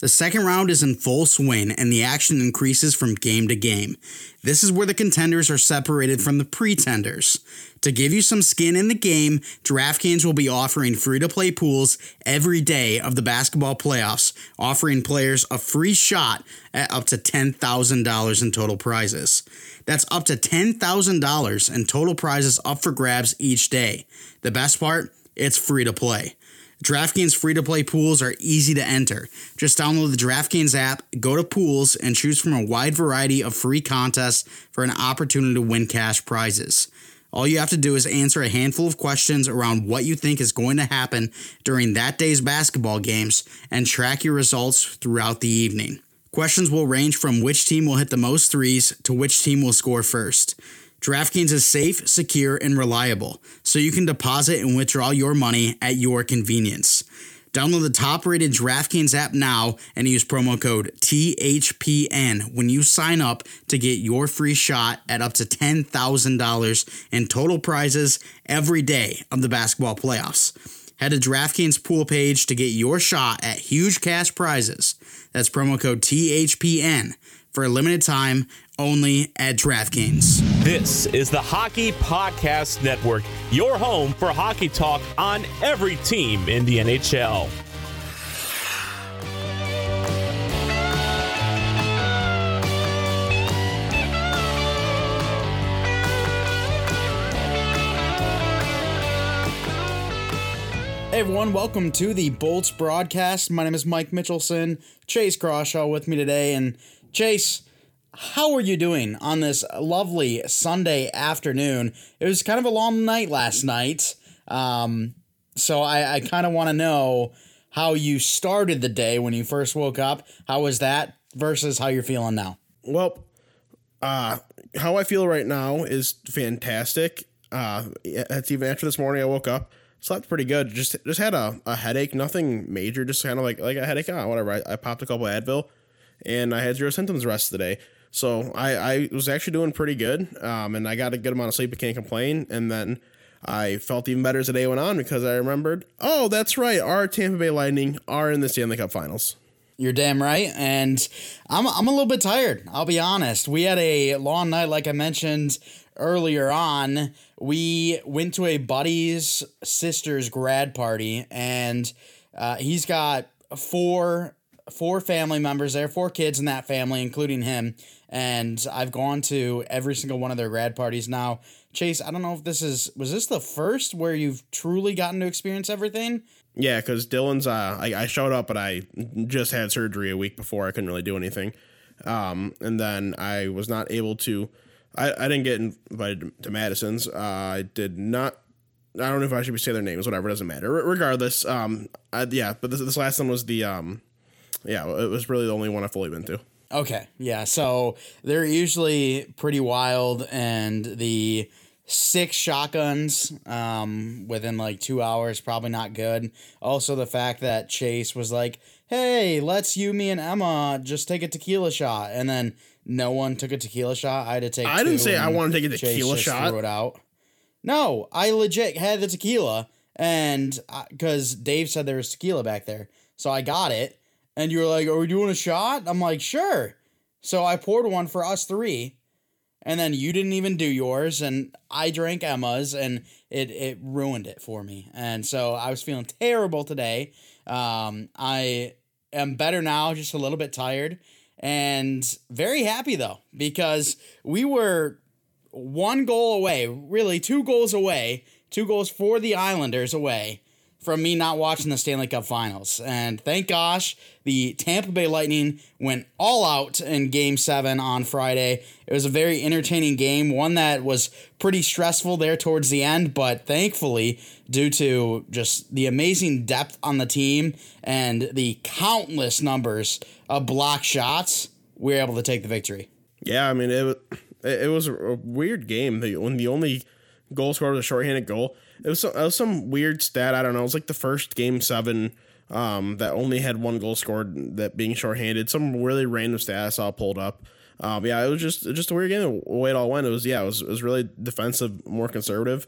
The second round is in full swing and the action increases from game to game. This is where the contenders are separated from the pretenders. To give you some skin in the game, DraftKings will be offering free to play pools every day of the basketball playoffs, offering players a free shot at up to $10,000 in total prizes. That's up to $10,000 in total prizes up for grabs each day. The best part? It's free to play. DraftKings free to play pools are easy to enter. Just download the DraftKings app, go to pools, and choose from a wide variety of free contests for an opportunity to win cash prizes. All you have to do is answer a handful of questions around what you think is going to happen during that day's basketball games and track your results throughout the evening. Questions will range from which team will hit the most threes to which team will score first. DraftKings is safe, secure, and reliable, so you can deposit and withdraw your money at your convenience. Download the top rated DraftKings app now and use promo code THPN when you sign up to get your free shot at up to $10,000 in total prizes every day of the basketball playoffs. Head to DraftKings pool page to get your shot at huge cash prizes. That's promo code THPN for a limited time only at DraftKings. This is the Hockey Podcast Network, your home for hockey talk on every team in the NHL. Hey everyone, welcome to the Bolts broadcast. My name is Mike Mitchelson. Chase Crawshaw with me today. And Chase, how are you doing on this lovely Sunday afternoon? It was kind of a long night last night. Um, so I, I kind of want to know how you started the day when you first woke up. How was that versus how you're feeling now? Well, uh, how I feel right now is fantastic. Uh, it's even after this morning I woke up, slept pretty good. Just just had a, a headache, nothing major, just kind of like like a headache. Oh, whatever. I, I popped a couple Advil, and I had zero symptoms the rest of the day. So I, I was actually doing pretty good, um, and I got a good amount of sleep. I can't complain. And then I felt even better as the day went on because I remembered, oh, that's right, our Tampa Bay Lightning are in the Stanley Cup Finals. You're damn right, and I'm I'm a little bit tired. I'll be honest. We had a long night, like I mentioned earlier on. We went to a buddy's sister's grad party, and uh, he's got four four family members there, four kids in that family, including him. And I've gone to every single one of their grad parties now. Chase, I don't know if this is was this the first where you've truly gotten to experience everything? Yeah, because Dylan's. Uh, I, I showed up, but I just had surgery a week before. I couldn't really do anything, um, and then I was not able to. I, I didn't get invited to Madison's. Uh, I did not. I don't know if I should be saying their names. Whatever, doesn't matter. R- regardless, um, I, yeah. But this, this last one was the um, yeah. It was really the only one I've fully been to. Okay, yeah. So they're usually pretty wild, and the six shotguns um, within like two hours probably not good. Also, the fact that Chase was like, "Hey, let's you, me, and Emma just take a tequila shot," and then no one took a tequila shot. I had to take. I didn't say I want to take a tequila Chase shot. Threw it out. No, I legit had the tequila, and because Dave said there was tequila back there, so I got it. And you were like, "Are we doing a shot?" I'm like, "Sure." So I poured one for us three, and then you didn't even do yours, and I drank Emma's, and it it ruined it for me. And so I was feeling terrible today. Um, I am better now, just a little bit tired, and very happy though because we were one goal away, really two goals away, two goals for the Islanders away from me not watching the Stanley Cup Finals. And thank gosh, the Tampa Bay Lightning went all out in Game 7 on Friday. It was a very entertaining game, one that was pretty stressful there towards the end, but thankfully, due to just the amazing depth on the team and the countless numbers of block shots, we were able to take the victory. Yeah, I mean, it, it was a weird game. The, when the only goal scored was a shorthanded goal it was some, it was some weird stat. I don't know. It was like the first game seven um, that only had one goal scored, that being shorthanded. Some really random stat I saw pulled up. Um, yeah, it was just just a weird game. The way it all went, it was yeah, it was, it was really defensive, more conservative,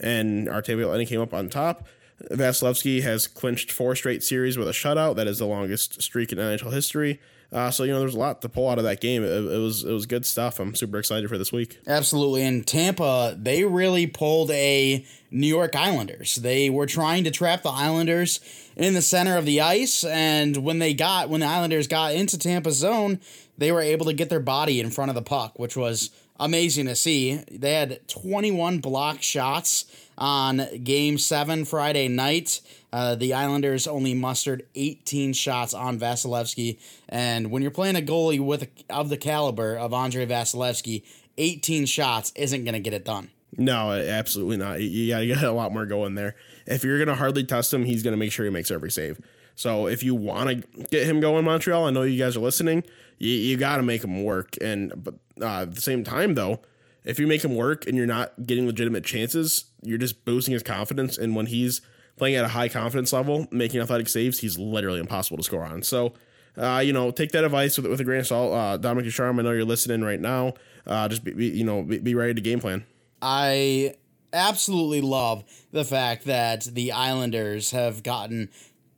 and our Tampa Bay Lightning came up on top. Vasilevskiy has clinched four straight series with a shutout. That is the longest streak in NHL history. Uh, so you know, there's a lot to pull out of that game. It, it, was it was good stuff. I'm super excited for this week. Absolutely, and Tampa they really pulled a New York Islanders. They were trying to trap the Islanders in the center of the ice, and when they got when the Islanders got into Tampa zone, they were able to get their body in front of the puck, which was amazing to see. They had 21 block shots on Game Seven Friday night. Uh, the Islanders only mustered 18 shots on Vasilevskiy, and when you're playing a goalie with of the caliber of Andrei Vasilevskiy, 18 shots isn't going to get it done. No, absolutely not. You got to get a lot more going there. If you're going to hardly test him, he's going to make sure he makes every save. So if you want to get him going, Montreal, I know you guys are listening. You, you got to make him work. And but uh, at the same time, though, if you make him work and you're not getting legitimate chances, you're just boosting his confidence. And when he's playing at a high confidence level, making athletic saves, he's literally impossible to score on. So, uh, you know, take that advice with, with a grain of salt. Uh, Dominic Ducharme, I know you're listening right now. Uh, just be, be you know, be, be ready to game plan. I absolutely love the fact that the Islanders have gotten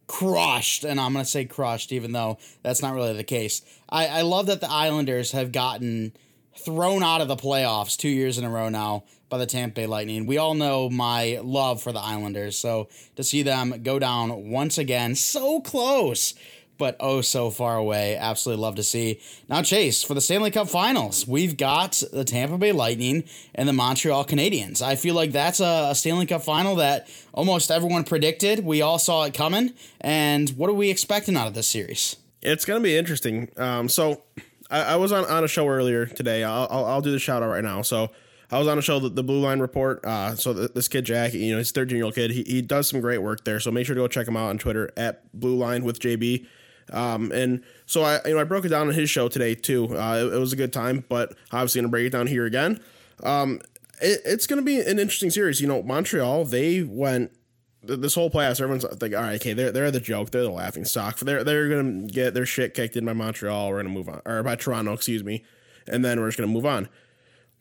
crushed, and I'm going to say crushed, even though that's not really the case. I, I love that the Islanders have gotten thrown out of the playoffs two years in a row now by the Tampa Bay Lightning. We all know my love for the Islanders, so to see them go down once again, so close, but oh so far away, absolutely love to see. Now, Chase, for the Stanley Cup Finals, we've got the Tampa Bay Lightning and the Montreal Canadiens. I feel like that's a, a Stanley Cup final that almost everyone predicted. We all saw it coming, and what are we expecting out of this series? It's going to be interesting. Um, so I, I, was on, on a show earlier today. I'll, I'll, I'll do the shout out right now. So I was on a show, the, the Blue Line Report. Uh, so this kid Jack, you know, he's a 13 year old kid. He, he does some great work there. So make sure to go check him out on Twitter at Blue Line with JB. Um, and so I, you know, I broke it down on his show today too. Uh, it, it, was a good time, but obviously gonna break it down here again. Um, it, it's gonna be an interesting series. You know, Montreal they went this whole playoffs. Everyone's like, all right, okay, they're they're the joke, they're the laughing stock. They're they're gonna get their shit kicked in by Montreal. We're gonna move on, or by Toronto, excuse me, and then we're just gonna move on.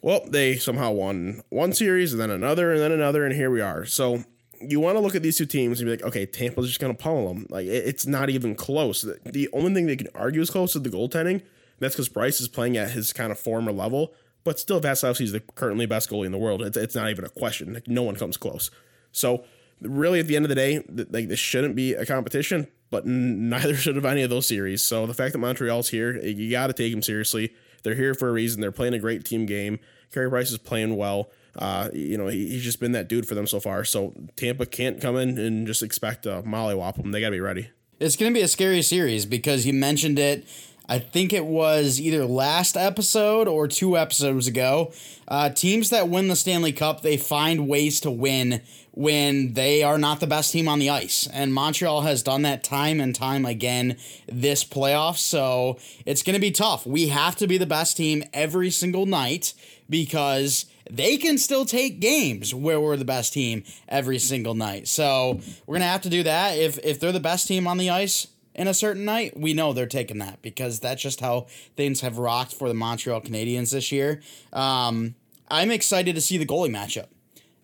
Well, they somehow won one series and then another and then another, and here we are. So you want to look at these two teams and be like, okay, Tampa's just going to pummel them. Like it's not even close. The only thing they can argue is close is the goaltending. That's because Price is playing at his kind of former level, but still Vasilevskiy is the currently best goalie in the world. It's, it's not even a question. Like no one comes close. So really, at the end of the day, like this shouldn't be a competition, but neither should have any of those series. So the fact that Montreal's here, you got to take them seriously. They're here for a reason. They're playing a great team game. Carey Price is playing well. Uh, you know, he, he's just been that dude for them so far. So Tampa can't come in and just expect to mollywop them. They got to be ready. It's going to be a scary series because you mentioned it. I think it was either last episode or two episodes ago. Uh, teams that win the Stanley Cup, they find ways to win when they are not the best team on the ice. And Montreal has done that time and time again this playoff. So it's going to be tough. We have to be the best team every single night because they can still take games where we're the best team every single night. So we're gonna have to do that. If if they're the best team on the ice in a certain night, we know they're taking that because that's just how things have rocked for the Montreal Canadiens this year. Um, I'm excited to see the goalie matchup.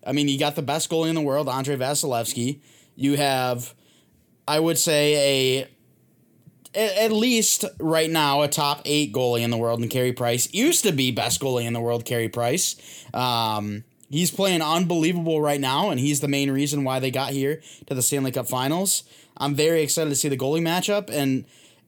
I mean, you got the best goalie in the world, Andrei Vasilevskiy. You have, I would say, a at least right now a top eight goalie in the world in Carey Price. Used to be best goalie in the world, Carey Price. Um, he's playing unbelievable right now, and he's the main reason why they got here to the Stanley Cup Finals. I'm very excited to see the goalie matchup, and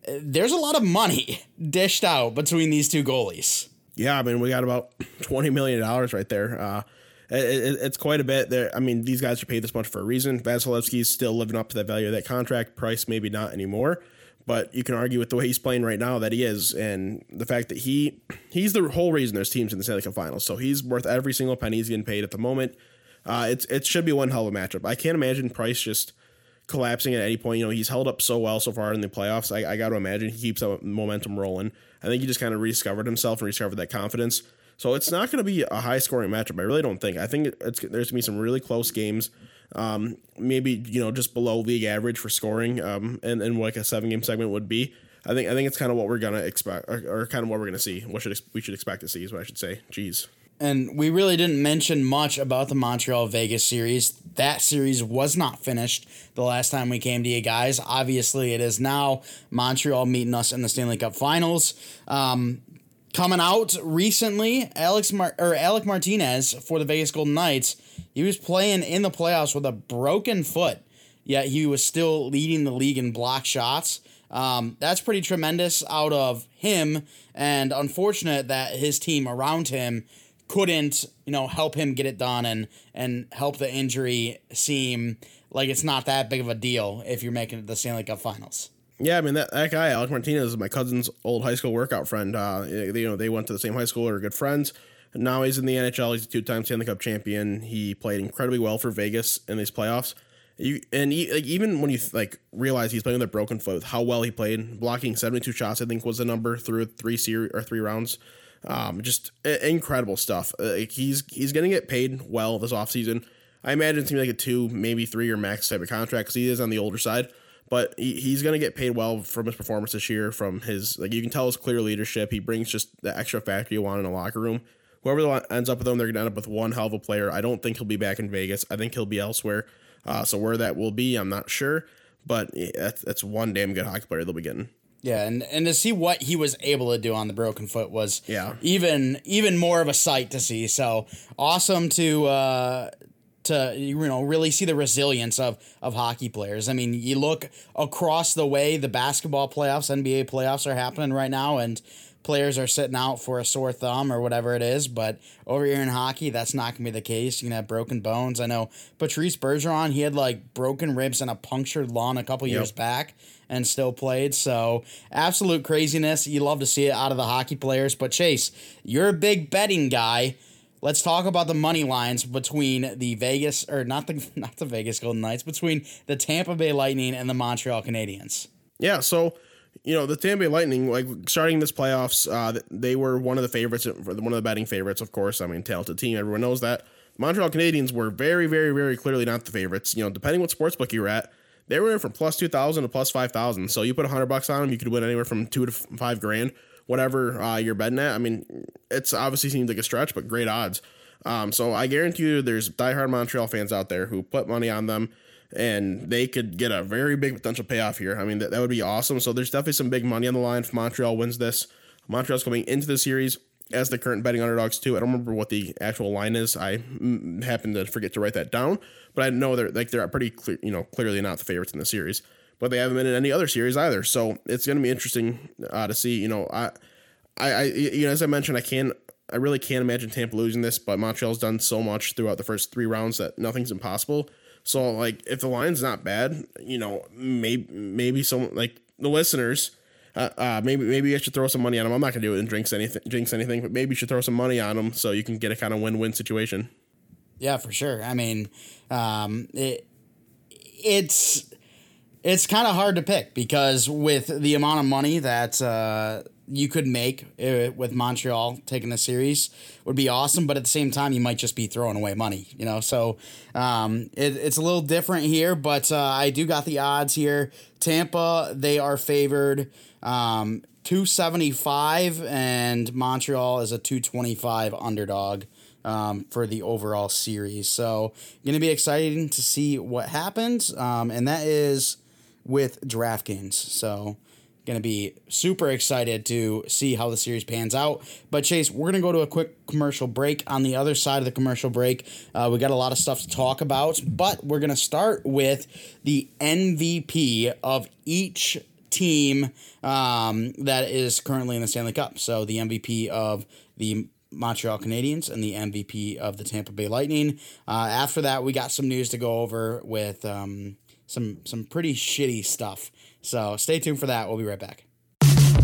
uh, there's a lot of money dished out between these two goalies. Yeah, I mean we got about twenty million dollars right there. Uh, it, it, it's quite a bit. There, I mean, these guys are paid this much for a reason. Vasilevskiy's still living up to the value of that contract. Price maybe not anymore, but you can argue with the way he's playing right now that he is, and the fact that he he's the whole reason there's teams in the Stanley Cup Finals. So he's worth every single penny he's getting paid at the moment. Uh, it's it should be one hell of a matchup. I can't imagine Price just collapsing at any point. You know, he's held up so well so far in the playoffs. I, I got to imagine he keeps that momentum rolling. I think he just kind of rediscovered himself and rediscovered that confidence. So it's not going to be a high scoring matchup. I really don't think. I think it's there's going to be some really close games. Um, maybe you know just below league average for scoring, um, and and like a seven game segment would be. I think I think it's kind of what we're gonna expect, or, or kind of what we're gonna see. What should we should expect to see is what I should say. Jeez. And we really didn't mention much about the Montreal Vegas series. That series was not finished the last time we came to you guys. Obviously, it is now Montreal meeting us in the Stanley Cup Finals. Um, coming out recently, Alex Mar- or Alec Martinez for the Vegas Golden Knights. He was playing in the playoffs with a broken foot, yet he was still leading the league in block shots. Um, that's pretty tremendous out of him, and unfortunate that his team around him couldn't, you know, help him get it done and and help the injury seem like it's not that big of a deal if you're making it to the Stanley Cup Finals. Yeah, I mean that, that guy Alec Martinez is my cousin's old high school workout friend. Uh, you know, they went to the same high school, are good friends. Now he's in the NHL. He's a two-time Stanley Cup champion. He played incredibly well for Vegas in these playoffs. You and he, like, even when you like realize he's playing with a broken foot, how well he played, blocking seventy-two shots, I think was the number through three series or three rounds. Um, just incredible stuff. Uh, he's he's going to get paid well this offseason. I imagine it's to be like a two, maybe three year max type of contract because he is on the older side. But he, he's going to get paid well from his performance this year. From his like, you can tell his clear leadership. He brings just the extra factor you want in a locker room. Whoever ends up with him, they're going to end up with one hell of a player. I don't think he'll be back in Vegas. I think he'll be elsewhere. Uh, so where that will be, I'm not sure. But that's, that's one damn good hockey player they'll be getting. Yeah, and, and to see what he was able to do on the broken foot was yeah. even even more of a sight to see. So awesome to uh, to you know really see the resilience of of hockey players. I mean, you look across the way, the basketball playoffs, NBA playoffs are happening right now, and players are sitting out for a sore thumb or whatever it is. But over here in hockey, that's not gonna be the case. You can have broken bones. I know Patrice Bergeron, he had like broken ribs and a punctured lung a couple yep. years back and still played. So absolute craziness. You love to see it out of the hockey players. But Chase, you're a big betting guy. Let's talk about the money lines between the Vegas or not the not the Vegas Golden Knights, between the Tampa Bay Lightning and the Montreal Canadiens. Yeah, so you know the Tampa Bay Lightning, like starting this playoffs, uh, they were one of the favorites, one of the betting favorites, of course. I mean, talented team, everyone knows that. Montreal Canadiens were very, very, very clearly not the favorites. You know, depending what sportsbook you're at, they were in from plus two thousand to plus five thousand. So you put hundred bucks on them, you could win anywhere from two to five grand, whatever uh, you're betting at. I mean, it's obviously seems like a stretch, but great odds. Um, so I guarantee you, there's diehard Montreal fans out there who put money on them, and they could get a very big potential payoff here. I mean, that, that would be awesome. So there's definitely some big money on the line if Montreal wins this. Montreal's coming into the series as the current betting underdogs too. I don't remember what the actual line is. I happen to forget to write that down, but I know they're like they're pretty clear, you know, clearly not the favorites in the series. But they haven't been in any other series either, so it's going to be interesting uh, to see. You know, I, I, I, you know, as I mentioned, I can't I really can't imagine Tampa losing this, but Montreal's done so much throughout the first three rounds that nothing's impossible. So like, if the line's not bad, you know, maybe maybe some like the listeners uh, uh, maybe maybe I should throw some money on him. I'm not gonna do it and drinks anything, jinx anything, but maybe you should throw some money on him so you can get a kind of win-win situation. Yeah, for sure. I mean, um, it it's it's kind of hard to pick because with the amount of money that uh, you could make uh, with Montreal taking the series would be awesome, but at the same time, you might just be throwing away money, you know. So um, it, it's a little different here, but uh, I do got the odds here. Tampa, they are favored um, 275, and Montreal is a 225 underdog. Um, for the overall series. So, going to be exciting to see what happens. Um, and that is with DraftKings. So, going to be super excited to see how the series pans out. But Chase, we're going to go to a quick commercial break. On the other side of the commercial break, uh, we got a lot of stuff to talk about, but we're going to start with the MVP of each team um, that is currently in the Stanley Cup. So the MVP of the Montreal Canadiens and the MVP of the Tampa Bay Lightning. Uh, after that, we got some news to go over with um, some some pretty shitty stuff. So stay tuned for that. We'll be right back.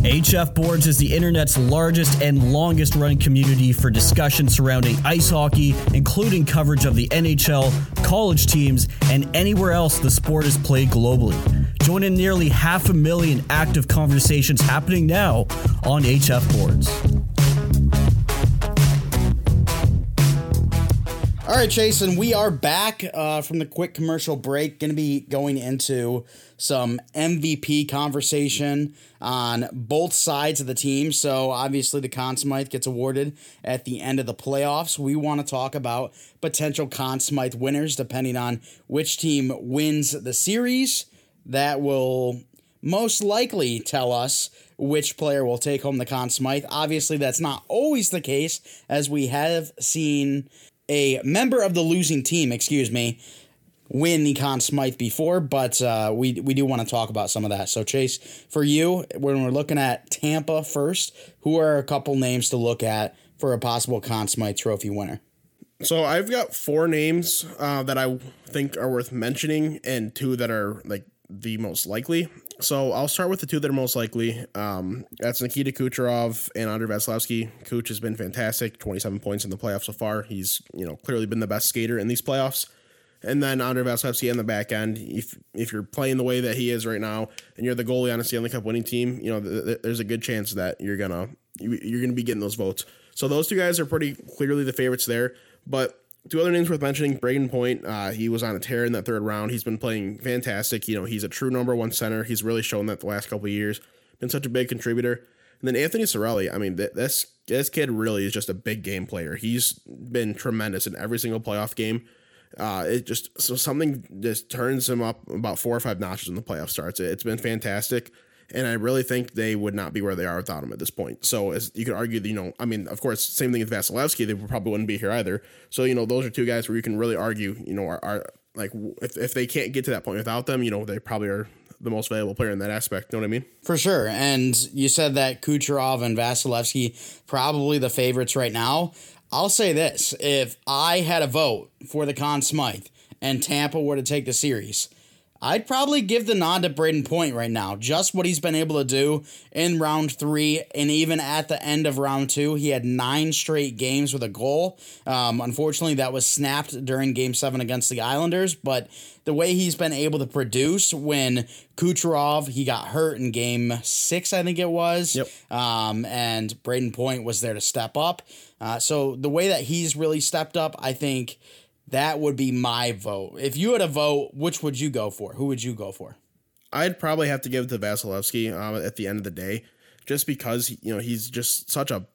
HF Boards is the internet's largest and longest running community for discussion surrounding ice hockey, including coverage of the NHL, college teams, and anywhere else the sport is played globally. Join in nearly half a million active conversations happening now on HF Boards. All right, Jason, we are back uh, from the quick commercial break. Going to be going into some MVP conversation on both sides of the team. So, obviously, the Conn Smythe gets awarded at the end of the playoffs. We want to talk about potential Conn Smythe winners depending on which team wins the series. That will most likely tell us which player will take home the Conn Smythe. Obviously, that's not always the case, as we have seen a member of the losing team, excuse me, win the Conn Smythe before, but uh, we we do want to talk about some of that. So Chase, for you, when we're looking at Tampa first, who are a couple names to look at for a possible Conn Smythe Trophy winner? So I've got four names uh, that I think are worth mentioning, and two that are like the most likely. So I'll start with the two that are most likely. Um, that's Nikita Kucherov and Andrei Vasilevskiy. Kuch has been fantastic, 27 points in the playoffs so far. He's you know clearly been the best skater in these playoffs. And then Andrei Vasilevskiy on the back end. If if you're playing the way that he is right now, and you're the goalie on a Stanley Cup winning team, you know th- th- there's a good chance that you're gonna you're gonna be getting those votes. So those two guys are pretty clearly the favorites there. But Two other names worth mentioning: Brayden Point. Uh, he was on a tear in that third round. He's been playing fantastic. You know, he's a true number one center. He's really shown that the last couple of years. Been such a big contributor. And then Anthony Cirelli. I mean, th- this this kid really is just a big game player. He's been tremendous in every single playoff game. Uh, it just so something just turns him up about four or five notches when the playoff starts. It, it's been fantastic and I really think they would not be where they are without him at this point. So as you could argue you know, I mean, of course, same thing with Vasilevskiy, they probably wouldn't be here either. So you know, those are two guys where you can really argue, you know, are, are like if if they can't get to that point without them, you know, they probably are the most valuable player in that aspect. You know what I mean? For sure. And you said that Kucherov and Vasilevskiy probably the favorites right now. I'll say this: if I had a vote for the Conn Smythe and Tampa were to take the series I'd probably give the nod to Brayden Point right now. Just what he's been able to do in round three, and even at the end of round two, he had nine straight games with a goal. Um, unfortunately, that was snapped during Game Seven against the Islanders. But the way he's been able to produce when Kucherov he got hurt in Game Six, I think it was. Yep. Um, and Brayden Point was there to step up. Uh, so the way that he's really stepped up, I think that would be my vote. If you had a vote, which would you go for? Who would you go for? I'd probably have to give it to Vasilevskiy um, at the end of the day, just because you know he's just such a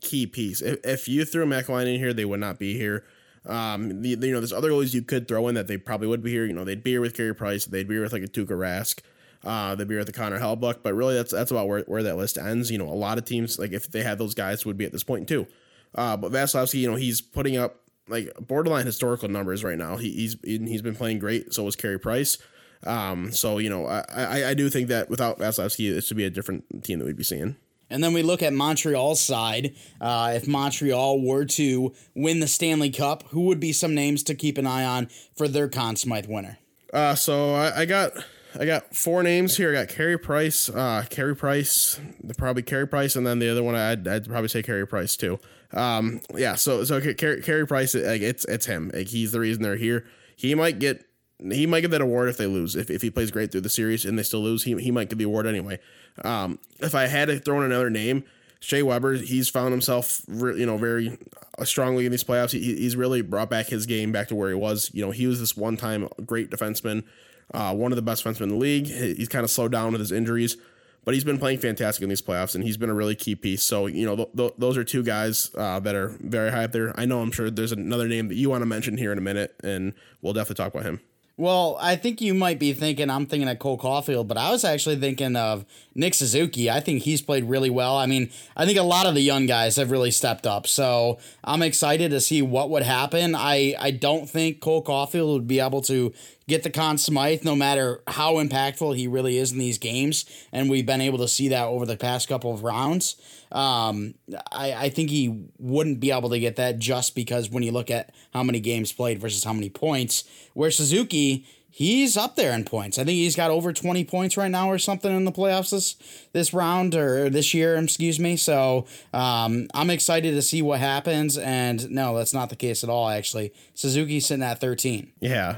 key piece. If, if you threw McElwain in here, they would not be here. Um, the, you know, there's other goalies you could throw in that they probably would be here. You know, they'd be here with Carey Price, they'd be here with like a Tuukka Rask, uh, they'd be here with the Connor Hellebuyck. But really, that's that's about where, where that list ends. You know, a lot of teams like if they had those guys would be at this point too. Uh, but Vasilevskiy, you know, he's putting up like borderline historical numbers right now. He, he's he's been playing great. So was Carey Price. Um, so you know, I, I, I do think that without Vasilevskiy, this would be a different team that we'd be seeing. And then we look at Montreal's side. Uh, if Montreal were to win the Stanley Cup, who would be some names to keep an eye on for their Conn Smythe winner? Uh, so I, I got I got four names here. I got Carey Price, uh, Carey Price, probably Carey Price, and then the other one I'd, I'd probably say Carey Price too. Um, yeah. So so Carey, Carey Price, like it's it's him. Like he's the reason they're here. He might get he might get that award if they lose. If, if he plays great through the series and they still lose, he, he might get the award anyway. Um, if I had to throw in another name, Shea Weber, he's found himself, really, you know, very strongly in these playoffs. He, he's really brought back his game back to where he was. You know, he was this one time great defenseman uh, one of the best defensemen in the league. He's kind of slowed down with his injuries, but he's been playing fantastic in these playoffs, and he's been a really key piece. So, you know, th- th- those are two guys uh, that are very high up there. I know I'm sure there's another name that you want to mention here in a minute, and we'll definitely talk about him. Well, I think you might be thinking I'm thinking of Cole Caufield, but I was actually thinking of Nick Suzuki. I think he's played really well. I mean, I think a lot of the young guys have really stepped up. So I'm excited to see what would happen. I, I don't think Cole Caufield would be able to get the Conn Smythe, no matter how impactful he really is in these games. And we've been able to see that over the past couple of rounds. Um, I, I think he wouldn't be able to get that just because when you look at how many games played versus how many points, where Suzuki he's up there in points. I think he's got over 20 points right now or something in the playoffs this this round or this year, excuse me. So um, I'm excited to see what happens. And no, that's not the case at all, actually. Suzuki's sitting at 13. Yeah.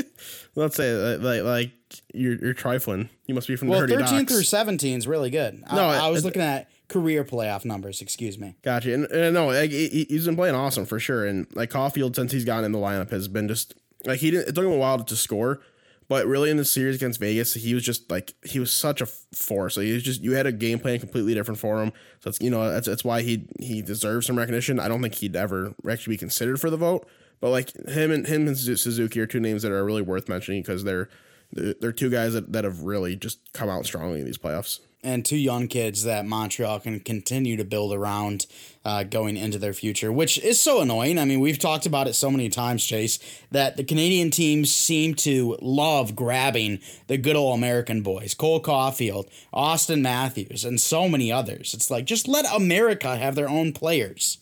Let's say like like you're, you're trifling. You must be from well, 13 Docks. through 17 is really good. No, I, I was it- looking at career playoff numbers, excuse me. Gotcha. And, and no, like, he, he's been playing awesome for sure. And like Caufield, since he's gotten in the lineup, has been just like he didn't. It took him a while to score, but really in the series against Vegas, he was just like he was such a force. So he was just you had a game plan completely different for him. So it's you know that's that's why he he deserves some recognition. I don't think he'd ever actually be considered for the vote, but like him and him and Suzuki are two names that are really worth mentioning because they're they're they're two guys that, that have really just come out strongly in these playoffs. And two young kids that Montreal can continue to build around uh, going into their future, which is so annoying. I mean, we've talked about it so many times, Chase, that the Canadian teams seem to love grabbing the good old American boys, Cole Caufield, Auston Matthews, and so many others. It's like, just let America have their own players.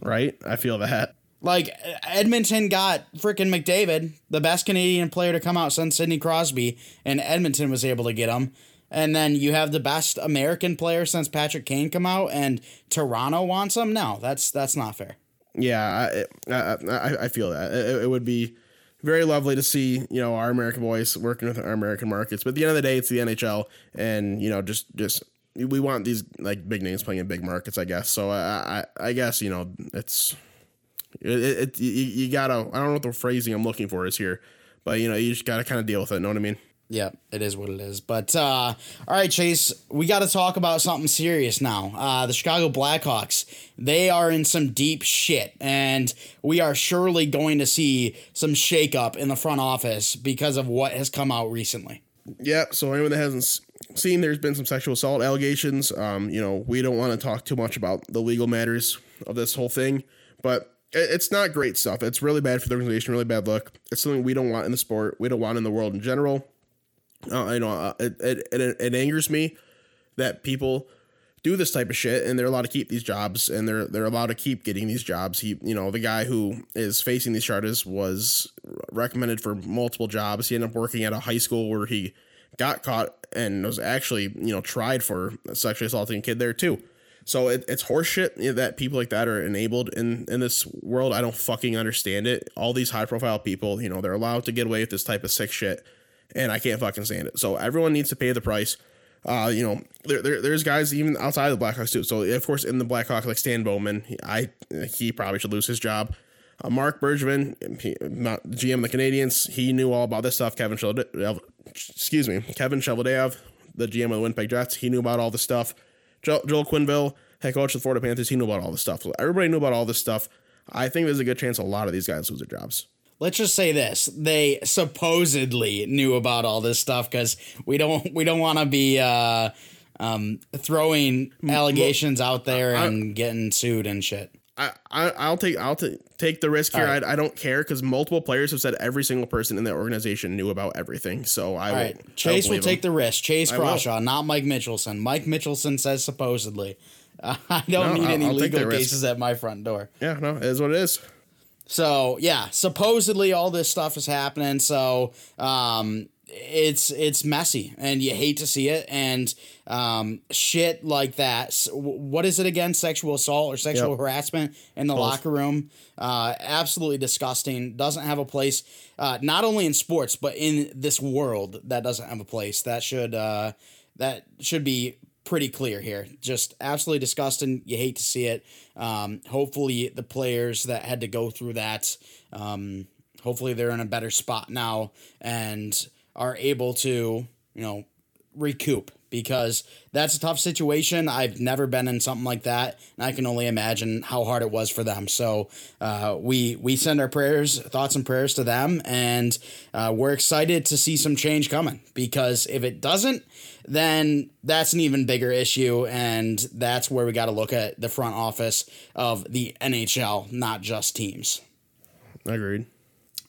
Right? I feel that. Like Edmonton got freaking McDavid, the best Canadian player to come out since Sidney Crosby, and Edmonton was able to get him. And then you have the best American player since Patrick Kane come out, and Toronto wants him. No, that's that's not fair. Yeah, I I, I, feel that it, it would be very lovely to see you know our American boys working with our American markets. But at the end of the day, it's the NHL, and you know just just we want these like big names playing in big markets, I guess. So I I, I guess you know it's it, it you, you gotta I don't know what the phrasing I'm looking for is here, but you know you just gotta kind of deal with it. Know what I mean? Yeah, it is what it is. But uh, all right, Chase, we got to talk about something serious now. Uh, the Chicago Blackhawks, they are in some deep shit, and we are surely going to see some shakeup in the front office because of what has come out recently. Yeah. So anyone that hasn't seen, there's been some sexual assault allegations. Um, you know, we don't want to talk too much about the legal matters of this whole thing, but it's not great stuff. It's really bad for the organization. Really bad look. It's something we don't want in the sport. We don't want in the world in general. Uh, you know, uh, it, it, it it angers me that people do this type of shit and they're allowed to keep these jobs and they're they're allowed to keep getting these jobs. He you know, the guy who is facing these charges was recommended for multiple jobs. He ended up working at a high school where he got caught and was actually, you know, tried for sexually assaulting a kid there too. So it, it's horseshit that people like that are enabled in in this world. I don't fucking understand it. All these high profile people, you know, they're allowed to get away with this type of sick shit, and I can't fucking stand it. So everyone needs to pay the price. Uh, you know, there, there there's guys even outside of the Blackhawks too. So of course in the Blackhawks, like Stan Bowman, I he probably should lose his job. Uh, Mark not GM of the Canadiens, he knew all about this stuff. Kevin Cheveldayoff, excuse me, Kevin Cheveldayoff, the GM of the Winnipeg Jets, he knew about all this stuff. Joel, Joel Quenneville, head coach of the Florida Panthers, he knew about all this stuff. So everybody knew about all this stuff. I think there's a good chance a lot of these guys lose their jobs. Let's just say this they supposedly knew about all this stuff because we don't we don't want to be uh um throwing allegations out there and getting sued and shit I, I I'll take I'll t- take the risk here. All right. I, I don't care because multiple players have said every single person in the organization knew about everything. So I all will. right chase will take the risk chase will. crawshaw not mike mitchelson mike mitchelson says supposedly i don't No, need I'll- any I'll legal risk. cases at my front door Yeah, no, it is what it is. So yeah, supposedly all this stuff is happening. So um, it's it's messy, and you hate to see it. And um, shit like that. What is it again? Sexual assault or sexual Yep. harassment in the locker room? Uh, absolutely disgusting. Doesn't have a place. Uh, not only in sports, but in this world, that doesn't have a place. That should uh, that should be pretty clear here. Just absolutely disgusting. You hate to see it. Um, hopefully, the players that had to go through that, um, hopefully, they're in a better spot now and are able to, you know, recoup because that's a tough situation. I've never been in something like that, and I can only imagine how hard it was for them. So uh, we we send our prayers, thoughts, and prayers to them, and uh, we're excited to see some change coming because if it doesn't, then that's an even bigger issue, and that's where we got to look at the front office of the NHL, not just teams. Agreed.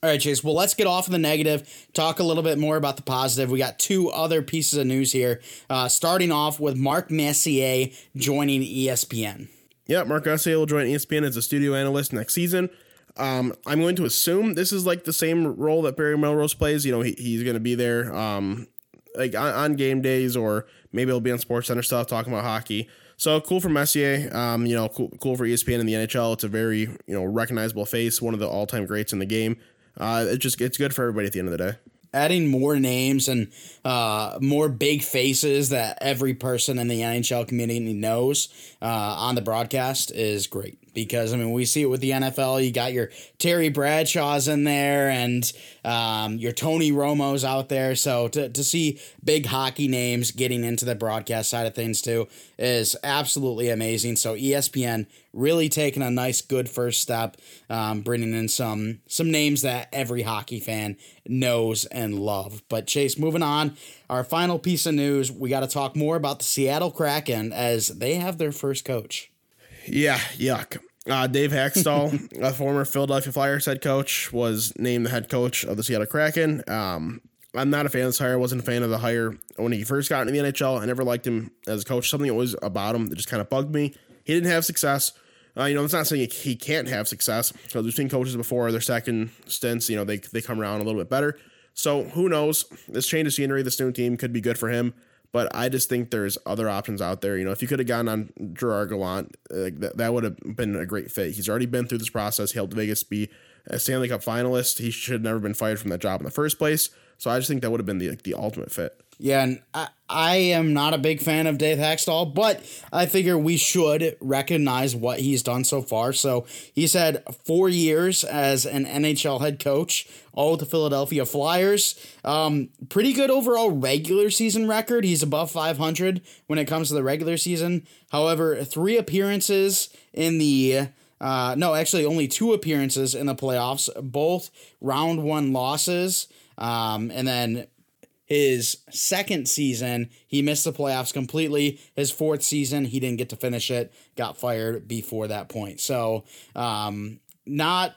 All right, Chase. Well, let's get off of the negative, talk a little bit more about the positive. We got two other pieces of news here. Uh, starting off with Mark Messier joining ESPN. Yeah, Mark Messier will join ESPN as a studio analyst next season. Um, I'm going to assume this is like the same role that Barry Melrose plays. You know, he, he's going to be there um, like on, on, game days, or maybe he'll be on Sports Center stuff talking about hockey. So cool for Messier. Um, you know, cool, cool for ESPN and the NHL. It's a very you know recognizable face, one of the all time greats in the game uh, it just it's good for everybody at the end of the day. Adding more names and uh, more big faces that every person in the NHL community knows uh, on the broadcast is great because I mean we see it with the NFL. You got your Terry Bradshaws in there and um, your Tony Romo's out there. So to, to see big hockey names getting into the broadcast side of things too is absolutely amazing. So ESPN really taking a nice good first step, um, bringing in some some names that every hockey fan knows and love. But Chase, moving on, our final piece of news, we got to talk more about the Seattle Kraken as they have their first coach. Yeah, yuck. Uh, Dave Hakstol, a former Philadelphia Flyers head coach, was named the head coach of the Seattle Kraken. Um, I'm not a fan of this hire. I wasn't a fan of the hire when he first got into the NHL. I never liked him as a coach. Something always about him that just kind of bugged me. He didn't have success. Uh, you know, it's not saying he can't have success because we've seen coaches before their second stints. You know, they they come around a little bit better. So who knows? This change of scenery, this new team could be good for him. But I just think there's other options out there. You know, if you could have gone on Gerard Gallant, that, that would have been a great fit. He's already been through this process. He helped Vegas be a Stanley Cup finalist. He should have never been fired from that job in the first place. So I just think that would have been the like, the ultimate fit. Yeah, and I, I am not a big fan of Dave Hakstol, but I figure we should recognize what he's done so far. So he's had four years as an NHL head coach, all with the Philadelphia Flyers. Um, pretty good overall regular season record. He's above 500 when it comes to the regular season. However, three appearances in the uh, no, actually, only two appearances in the playoffs, both round one losses. Um, and then his second season, he missed the playoffs completely. His fourth season, he didn't get to finish it. Got fired before that point. So, um, not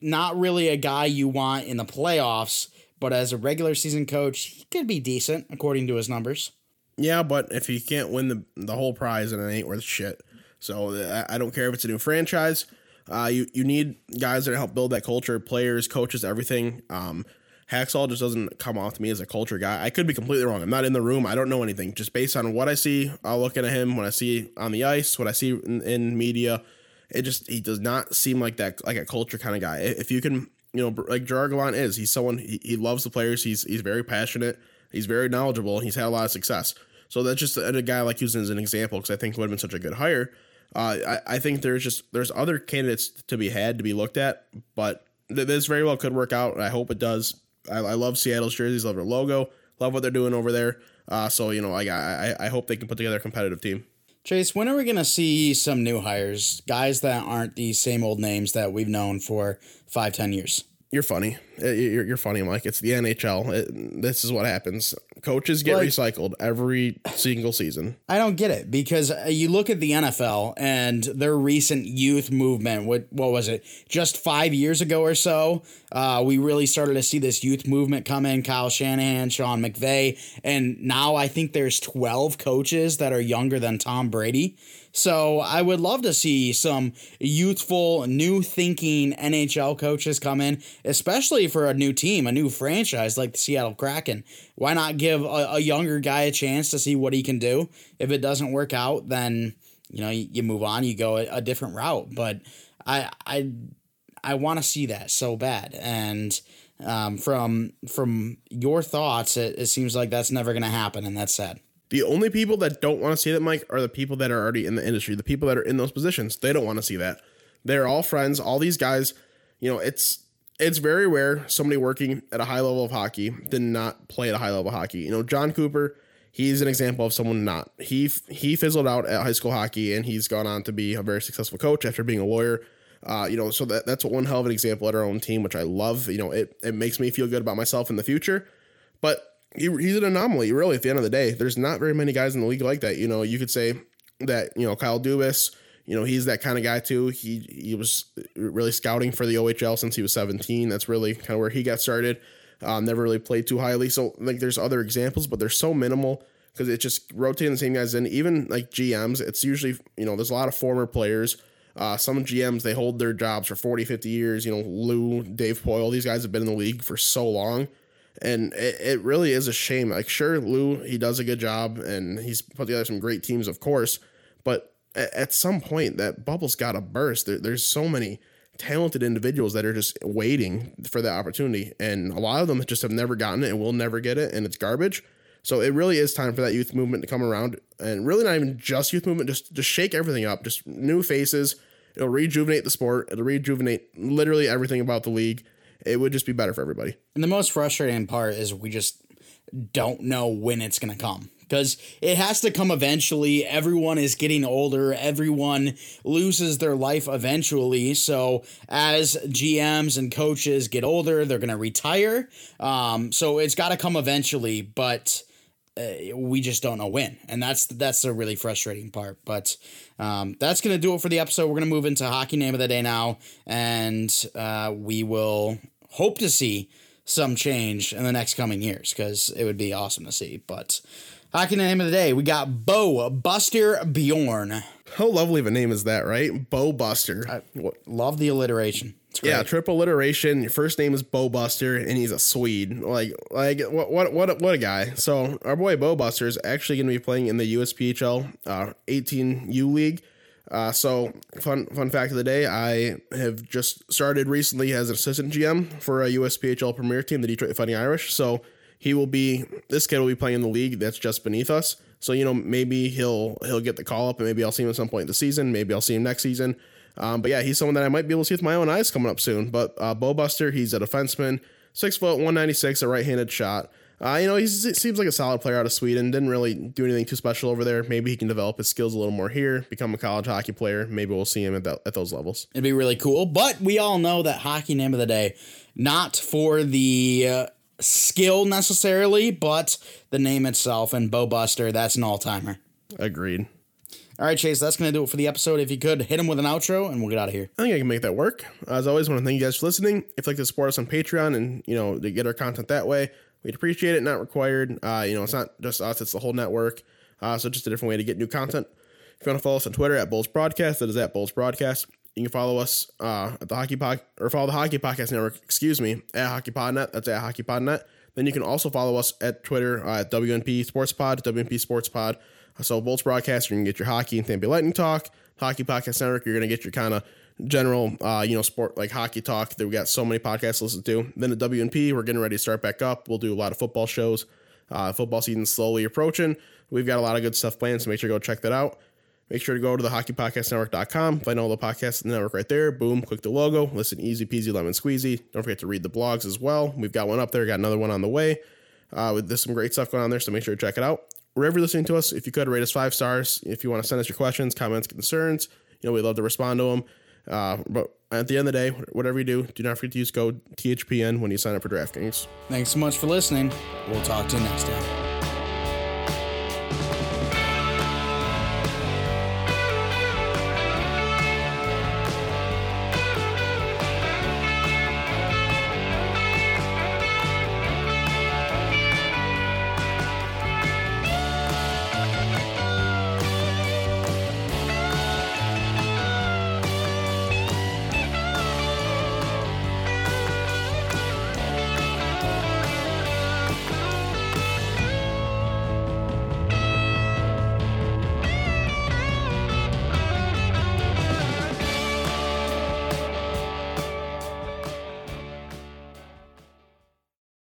not really a guy you want in the playoffs, but as a regular season coach, he could be decent according to his numbers. Yeah, but if he can't win the the whole prize, then it ain't worth shit. So I don't care if it's a new franchise. Uh, you you need guys that help build that culture, players, coaches, everything. Um, Hakstol just doesn't come off to me as a culture guy. I could be completely wrong. I'm not in the room. I don't know anything. Just based on what I see, I'll look at him when I see on the ice, what I see in, in media. It just he does not seem like that like a culture kind of guy. If you can, you know, like Gerard Gallant is, he's someone he, he loves the players. He's he's very passionate. He's very knowledgeable. He's had a lot of success. So that's just a, a guy like using as an example because I think would have been such a good hire. Uh, I, I think there's just there's other candidates to be had to be looked at, but th- this very well could work out. I hope it does. I, I love Seattle's jerseys, love their logo, love what they're doing over there. Uh, so you know, like I, I hope they can put together a competitive team. Chase, when are we going to see some new hires, guys that aren't the same old names that we've known for five, ten years? You're funny. Uh, you're, you're funny, Mike. It's the NHL. It, this is what happens. Coaches get like, recycled every single season. I don't get it because uh, you look at the NFL and their recent youth movement. What what was it? Just five years ago or so, uh, we really started to see this youth movement come in. Kyle Shanahan, Sean McVay, and now I think there's 12 coaches that are younger than Tom Brady. So I would love to see some youthful, new thinking NHL coaches come in, especially for a new team, a new franchise like the Seattle Kraken. Why not give a, a younger guy a chance to see what he can do? If it doesn't work out, then you know you, you move on, you go a, a different route. But I I I want to see that so bad and. Um, from from your thoughts, it, it seems like that's never going to happen, and that's sad. The only people that don't want to see that, Mike, are the people that are already in the industry. The people that are in those positions, they don't want to see that. They're all friends. All these guys, you know, it's it's very rare somebody working at a high level of hockey did not play at a high level of hockey. You know, Jon Cooper, he's an example of someone not. He he fizzled out at high school hockey and he's gone on to be a very successful coach after being a lawyer. Uh, you know, so that, that's one hell of an example at our own team, which I love. You know, it, it makes me feel good about myself in the future. But he, he's an anomaly, really. At the end of the day, there's not very many guys in the league like that. You know, you could say that you know Kyle Dubas, you know, he's that kind of guy too. He he was really scouting for the OHL since he was 17. That's really kind of where he got started. Um, never really played too highly. So like, there's other examples, but they're so minimal because it just rotating the same guys in. Even like GMs, it's usually you know there's a lot of former players. Uh, some GMs they hold their jobs for 40, 50 years. You know, Lou, Dave Poile, these guys have been in the league for so long and it, it, really is a shame. Like, sure, Lou, he does a good job and he's put together some great teams, of course, but at, at some point, that bubble's got to burst. There, there's so many talented individuals that are just waiting for that opportunity, and a lot of them just have never gotten it and will never get it, and it's garbage. So it really is time for that youth movement to come around, and really not even just youth movement, just just shake everything up, just new faces. It'll rejuvenate the sport. It'll rejuvenate literally everything about the league it would just be better for everybody. And the most frustrating part is we just don't know when it's going to come because it has to come eventually. Everyone is getting older, everyone loses their life eventually. So, as GMs and coaches get older, they're going to retire. Um, so, it's got to come eventually, but. Uh, we just don't know when, and that's that's the really frustrating part. But um, that's gonna do it for the episode. We're gonna move into hockey name of the day now, and uh, we will hope to see some change in the next coming years because it would be awesome to see. But hockey name of the day, we got Bo Buster Bjorn. How lovely of a name is that, right? Bo Buster. I love the alliteration. Yeah, triple alliteration. Your first name is Bo Buster, and he's a Swede. Like, like what, what, what, what a guy. So our boy Bo Buster is actually going to be playing in the USPHL uh, 18U League. Uh, so fun fun fact of the day, I have just started recently as an assistant GM for a USPHL Premier team, the Detroit Fighting Irish. So he will be this kid will be playing in the league that's just beneath us. So you know maybe he'll he'll get the call up and maybe I'll see him at some point in the season. Maybe I'll see him next season. Um, but yeah, he's someone that I might be able to see with my own eyes coming up soon. But uh, Bo Buster, he's a defenseman, six foot, one ninety six, a right handed shot. Uh, you know, he seems like a solid player out of Sweden. Didn't really do anything too special over there. Maybe he can develop his skills a little more here, become a college hockey player. Maybe we'll see him at, that, at those levels. It'd be really cool. But we all know that hockey name of the day, not for the uh, skill necessarily, but the name itself. And Bo Buster, that's an all timer. Agreed. All right, Chase, that's going to do it for the episode. If you could, hit him with an outro and we'll get out of here. I think I can make that work. As always, I want to thank you guys for listening. If you'd like to support us on Patreon and, you know, to get our content that way, We'd appreciate it, not required. Uh, you know, it's not just us, it's the whole network. Uh, so just a different way to get new content. If you want to follow us on Twitter at Bolts Broadcast, that is at Bolts Broadcast. You can follow us uh, at the Hockey Pod or follow the Hockey Podcast Network, excuse me, at Hockey Podnet. That's at Hockey Podnet. Then you can also follow us at Twitter uh, at WNP Sports Pod, WNP Sports Pod. So Bolts Broadcast, you're gonna get your hockey and Tampa Lightning talk. Hockey Podcast Network, you're gonna get your kind of general, uh, you know, sport like hockey talk that we got so many podcasts to listen to. Then at WNP, we're getting ready to start back up. We'll do a lot of football shows. Uh, football season slowly approaching. We've got a lot of good stuff planned, so make sure to go check that out. Make sure to go to the hockeypodcastnetwork.com, find all the podcasts in the network right there. Boom, click the logo, listen easy peasy lemon squeezy. Don't forget to read the blogs as well. We've got one up there, got another one on the way. Uh, there's some great stuff going on there, so make sure to check it out. Wherever you're listening to us, if you could rate us five stars. If you want to send us your questions, comments, concerns, you know we'd love to respond to them. Uh, but at the end of the day, whatever you do, do not forget to use code THPN when you sign up for DraftKings. Thanks so much for listening. We'll talk to you next time.